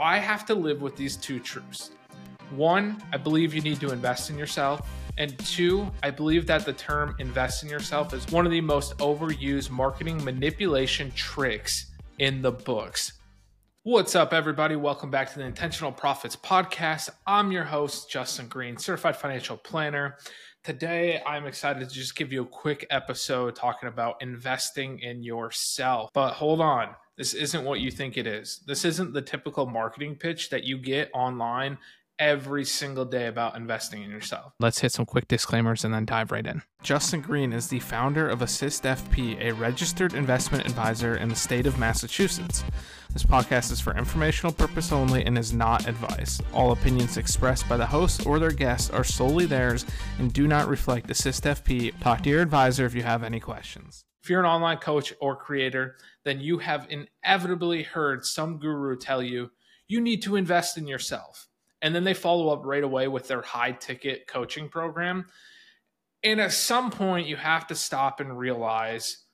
I have to live with these two truths. One, I believe you need to invest in yourself. And two, I believe that the term invest in yourself is one of the most overused marketing manipulation tricks in the books. What's up, everybody? Welcome back to the Intentional Profits Podcast. I'm your host, Justin Green, certified financial planner. Today, I'm excited to just give you a quick episode talking about investing in yourself. But hold on, this isn't what you think it is. This isn't the typical marketing pitch that you get online every single day about investing in yourself. Let's hit some quick disclaimers and then dive right in. Justin Green is the founder of Assist FP, a registered investment advisor in the state of Massachusetts. This podcast is for informational purpose only and is not advice. All opinions expressed by the host or their guests are solely theirs and do not reflect Assist FP. Talk to your advisor if you have any questions. If you're an online coach or creator, then you have inevitably heard some guru tell you you need to invest in yourself and then they follow up right away with their high ticket coaching program. And at some point, you have to stop and realize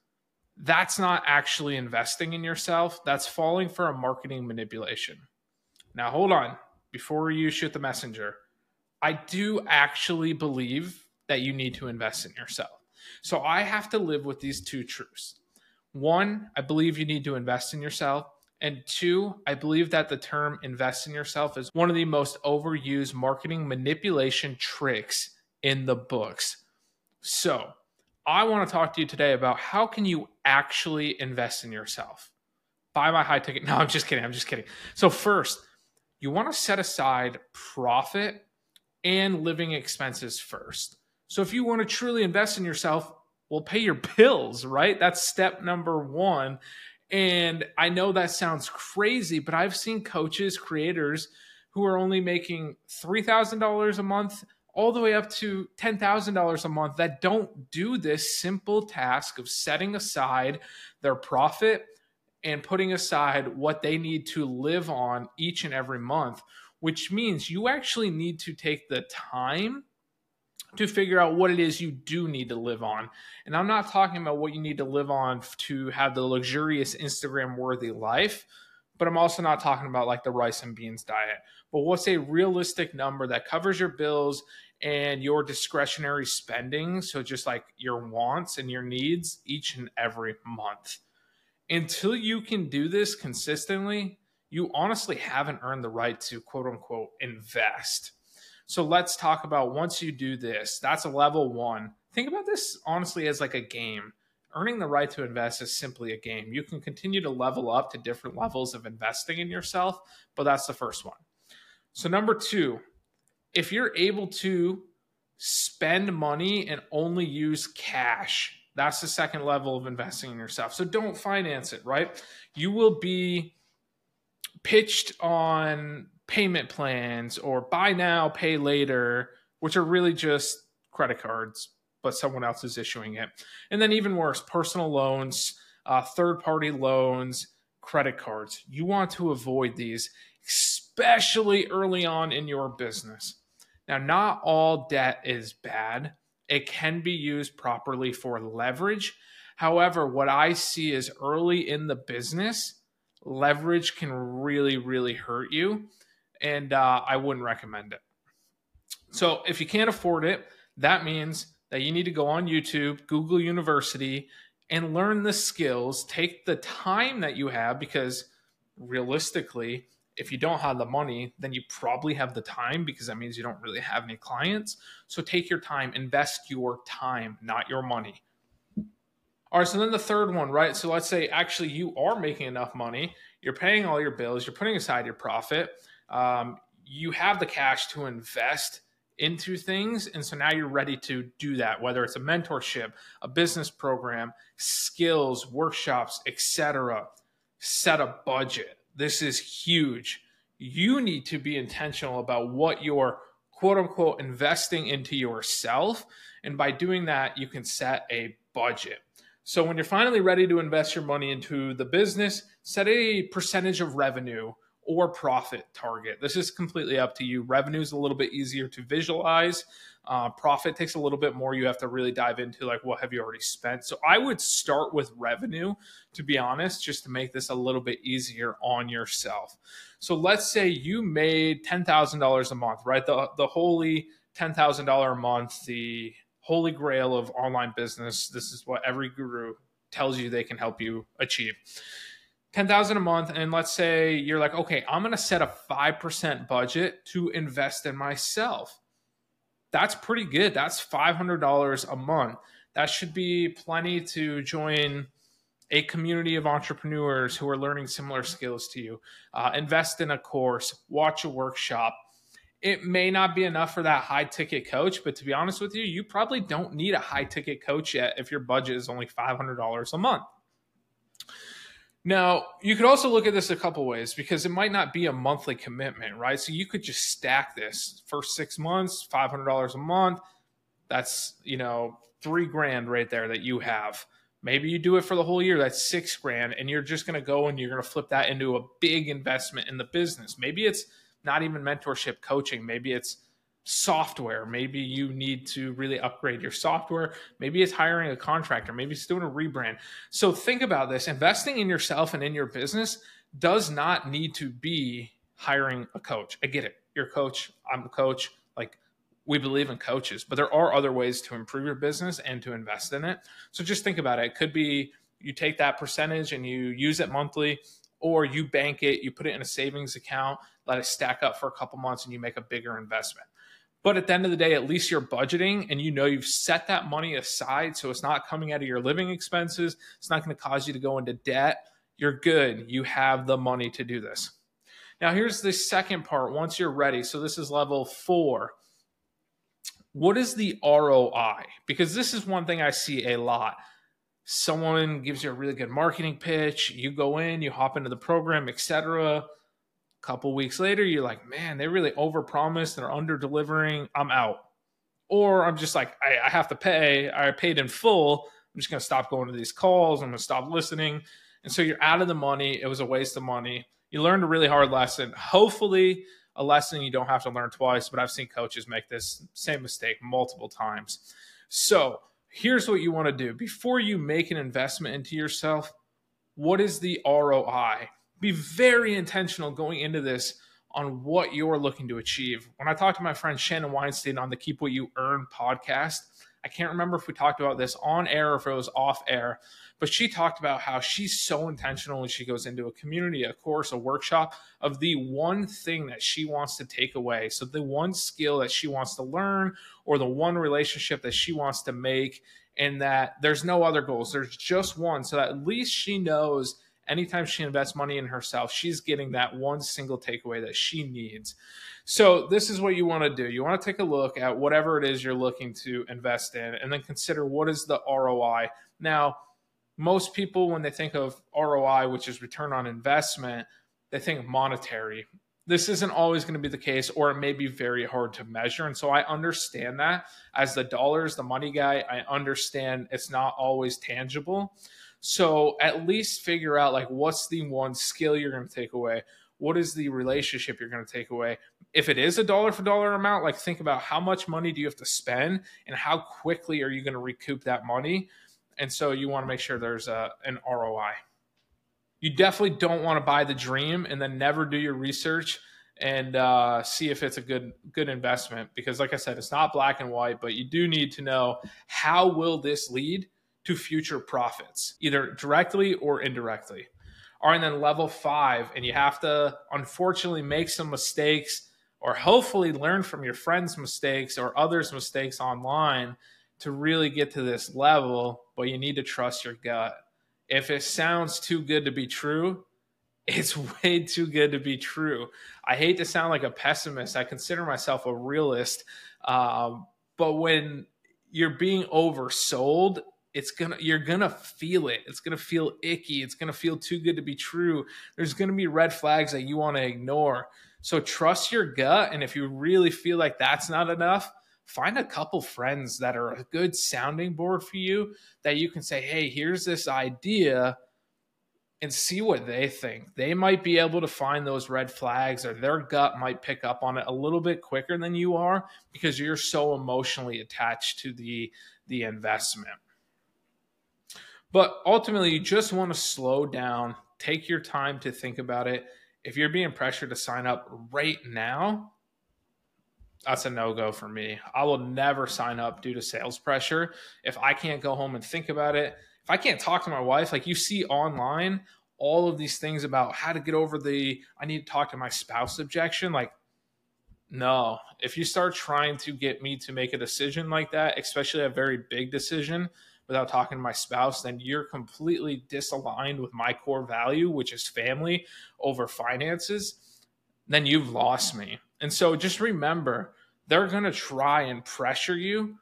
that's not actually investing in yourself. That's falling for a marketing manipulation. Now, hold on. Before you shoot the messenger, I do actually believe that you need to invest in yourself. So I have to live with these two truths. One, I believe you need to invest in yourself. And two, I believe that the term invest in yourself is one of the most overused marketing manipulation tricks in the books. So, I want to talk to you today about how can you actually invest in yourself. Buy my high ticket. No, I'm just kidding. I'm just kidding. So, first, you want to set aside profit and living expenses first. So, if you want to truly invest in yourself, well, pay your bills, right? That's step number one. And I know that sounds crazy, but I've seen coaches, creators who are only making $3,000 a month all the way up to $10,000 a month that don't do this simple task of setting aside their profit and putting aside what they need to live on each and every month, which means you actually need to take the time to figure out what it is you do need to live on. And I'm not talking about what you need to live on to have the luxurious Instagram worthy life, but I'm also not talking about like the rice and beans diet. But what's a realistic number that covers your bills and your discretionary spending? So just like your wants and your needs each and every month. Until you can do this consistently, you honestly haven't earned the right to quote unquote invest so let's talk about once you do this, that's a level one. Think about this honestly as like a game. Earning the right to invest is simply a game. You can continue to level up to different levels of investing in yourself, but that's the first one. So, number two, if you're able to spend money and only use cash, that's the second level of investing in yourself. So, don't finance it, right? You will be pitched on payment plans or buy now, pay later, which are really just credit cards, but someone else is issuing it. And then, even worse, personal loans, uh, third party loans, credit cards. You want to avoid these, especially early on in your business. Now, not all debt is bad, it can be used properly for leverage. However, what I see is early in the business, leverage can really, really hurt you and uh, I wouldn't recommend it. So if you can't afford it, that means that you need to go on YouTube, Google University, and learn the skills. Take the time that you have because realistically, if you don't have the money, then you probably have the time because that means you don't really have any clients. So take your time, invest your time, not your money. All right, so then the third one, right? So let's say actually you are making enough money, you're paying all your bills, you're putting aside your profit um, you have the cash to invest into things. And so now you're ready to do that whether it's a mentorship a business program skills workshops etc set a budget. This is huge. You need to be intentional about what you're quote unquote investing into yourself. And by doing that you can set a budget. So when you're finally ready to invest your money into the business set a percentage of revenue or profit target. This is completely up to you. Revenue is a little bit easier to visualize. Uh, profit takes a little bit more. You have to really dive into like what have you already spent. So I would start with revenue, to be honest, just to make this a little bit easier on yourself. So let's say you made ten thousand dollars a month, right? The the holy ten thousand dollar a month, the holy grail of online business. This is what every guru tells you they can help you achieve. 10,000 a month and let's say you're like, "Okay, I'm going to set a 5% budget to invest in myself." That's pretty good. That's $500 a month. That should be plenty to join a community of entrepreneurs who are learning similar skills to you. Uh, invest in a course, watch a workshop. It may not be enough for that high ticket coach, but to be honest with you, you probably don't need a high ticket coach yet if your budget is only $500 a month. Now, you could also look at this a couple ways because it might not be a monthly commitment, right? So you could just stack this first six months, $500 a month. That's, you know, three grand right there that you have. Maybe you do it for the whole year. That's six grand. And you're just going to go and you're going to flip that into a big investment in the business. Maybe it's not even mentorship coaching. Maybe it's software. Maybe you need to really upgrade your software. Maybe it's hiring a contractor. Maybe it's doing a rebrand. So think about this investing in yourself and in your business does not need to be hiring a coach. I get it. You're a coach. I'm a coach. Like we believe in coaches, but there are other ways to improve your business and to invest in it. So just think about it. It could be you take that percentage and you use it monthly or you bank it, you put it in a savings account, let it stack up for a couple months and you make a bigger investment. But at the end of the day, at least you're budgeting and you know you've set that money aside. So it's not coming out of your living expenses. It's not going to cause you to go into debt. You're good. You have the money to do this. Now, here's the second part once you're ready. So this is level four. What is the ROI? Because this is one thing I see a lot. Someone gives you a really good marketing pitch, you go in, you hop into the program, etc A couple weeks later, you're like, man, they really overpromised are under delivering. I'm out. Or I'm just like, I, I have to pay. I paid in full. I'm just to stop going to these calls. I'm to stop listening. And so you're out of the money. It was a waste of money. You learned a really hard lesson. Hopefully, a lesson you don't have to learn twice, but I've seen coaches make this same mistake multiple times. So here's what you want to do before you make an investment into yourself. What is the ROI? be very intentional going into this on what you're looking to achieve. When I talked to my friend Shannon Weinstein on the Keep What You Earn podcast, I can't remember if we talked about this on air or if it was off air, but she talked about how she's so intentional when she goes into a community, a course, a workshop of the one thing that she wants to take away. So, the one skill that she wants to learn or the one relationship that she wants to make, and that there's no other goals, there's just one. So, at least she knows anytime she invests money in herself, she's getting that one single takeaway that she needs. So, this is what you want to do. You want to take a look at whatever it is you're looking to invest in and then consider what is the ROI. Now, most people, when they think of ROI, which is return on investment, they think monetary. This isn't always going to be the case, or it may be very hard to measure. And so I understand that as the dollars, the money guy, I understand it's not always tangible. So at least figure out like what's the one skill you're going to take away? What is the relationship you're going to take away? If it is a dollar for dollar amount, like think about how much money do you have to spend and how quickly are you going to recoup that money? And so you want to make sure there's a, an ROI. You definitely don't want to buy the dream and then never do your research and uh, see if it's a good good investment because like i said it's not black and white but you do need to know how will this lead to future profits, either directly or indirectly. All right, and then level five, and you have to unfortunately make some mistakes or hopefully learn from your friends' mistakes or others' mistakes online to really get to this level, but you need to trust your gut. If it sounds too good to be true, it's way too good to be true. I hate to sound like a pessimist. I consider myself a realist. Um, but when you're being oversold, it's gonna you're gonna feel it it's gonna feel icky it's gonna feel too good to be true there's gonna be red flags that you want to ignore so trust your gut and if you really feel like that's not enough find a couple friends that are a good sounding board for you that you can say hey here's this idea and see what they think. They might be able to find those red flags or their gut might pick up on it a little bit quicker than you are because you're so emotionally attached to the the investment. But ultimately, you just want to slow down, take your time to think about it. If you're being pressured to sign up right now, that's a no go for me. I will never sign up due to sales pressure. If I can't go home and think about it, if I can't talk to my wife, like you see online, all of these things about how to get over the I need to talk to my spouse objection, like no. If you start trying to get me to make a decision like that, especially a very big decision without talking to my spouse, then you're completely disaligned with my core value, which is family over finances. Then you've lost me. And so just remember, they're going to try and pressure you.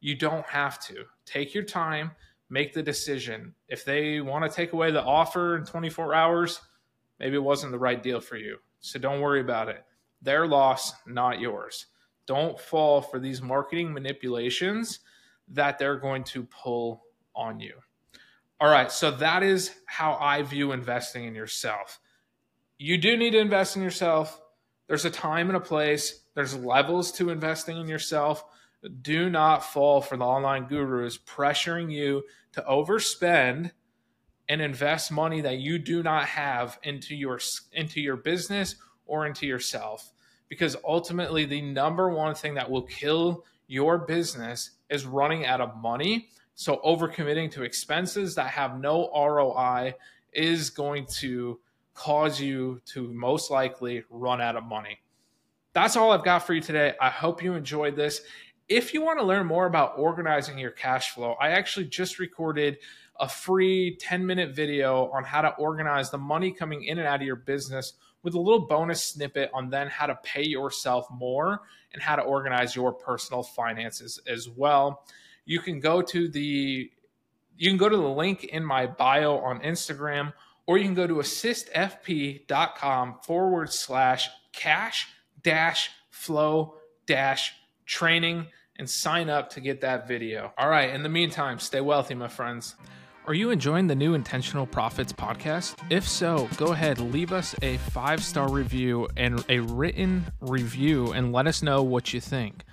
You don't have to. Take your time make the decision. If they want to take away the offer in 24 hours, maybe it wasn't the right deal for you. So don't worry about it. Their loss, not yours. Don't fall for these marketing manipulations that they're going to pull on you. All right, so that is how I view investing in yourself. You do need to invest in yourself. There's a time and a place, there's levels to investing in yourself. Do not fall for the online gurus pressuring you to overspend and invest money that you do not have into your into your business or into yourself because ultimately the number one thing that will kill your business is running out of money so overcommitting to expenses that have no ROI is going to cause you to most likely run out of money. That's all I've got for you today. I hope you enjoyed this. If you want to learn more about organizing your cash flow, I actually just recorded a free 10 minute video on how to organize the money coming in and out of your business with a little bonus snippet on then how to pay yourself more and how to organize your personal finances as well. You can go to the you can go to the link in my bio on Instagram, or you can go to assistfp.com forward slash cash dash flow dash training and sign up to get that video. All right, in the meantime, stay wealthy, my friends. Are you enjoying the new Intentional Profits podcast? If so, go ahead, leave us a five star review and a written review and let us know what you think.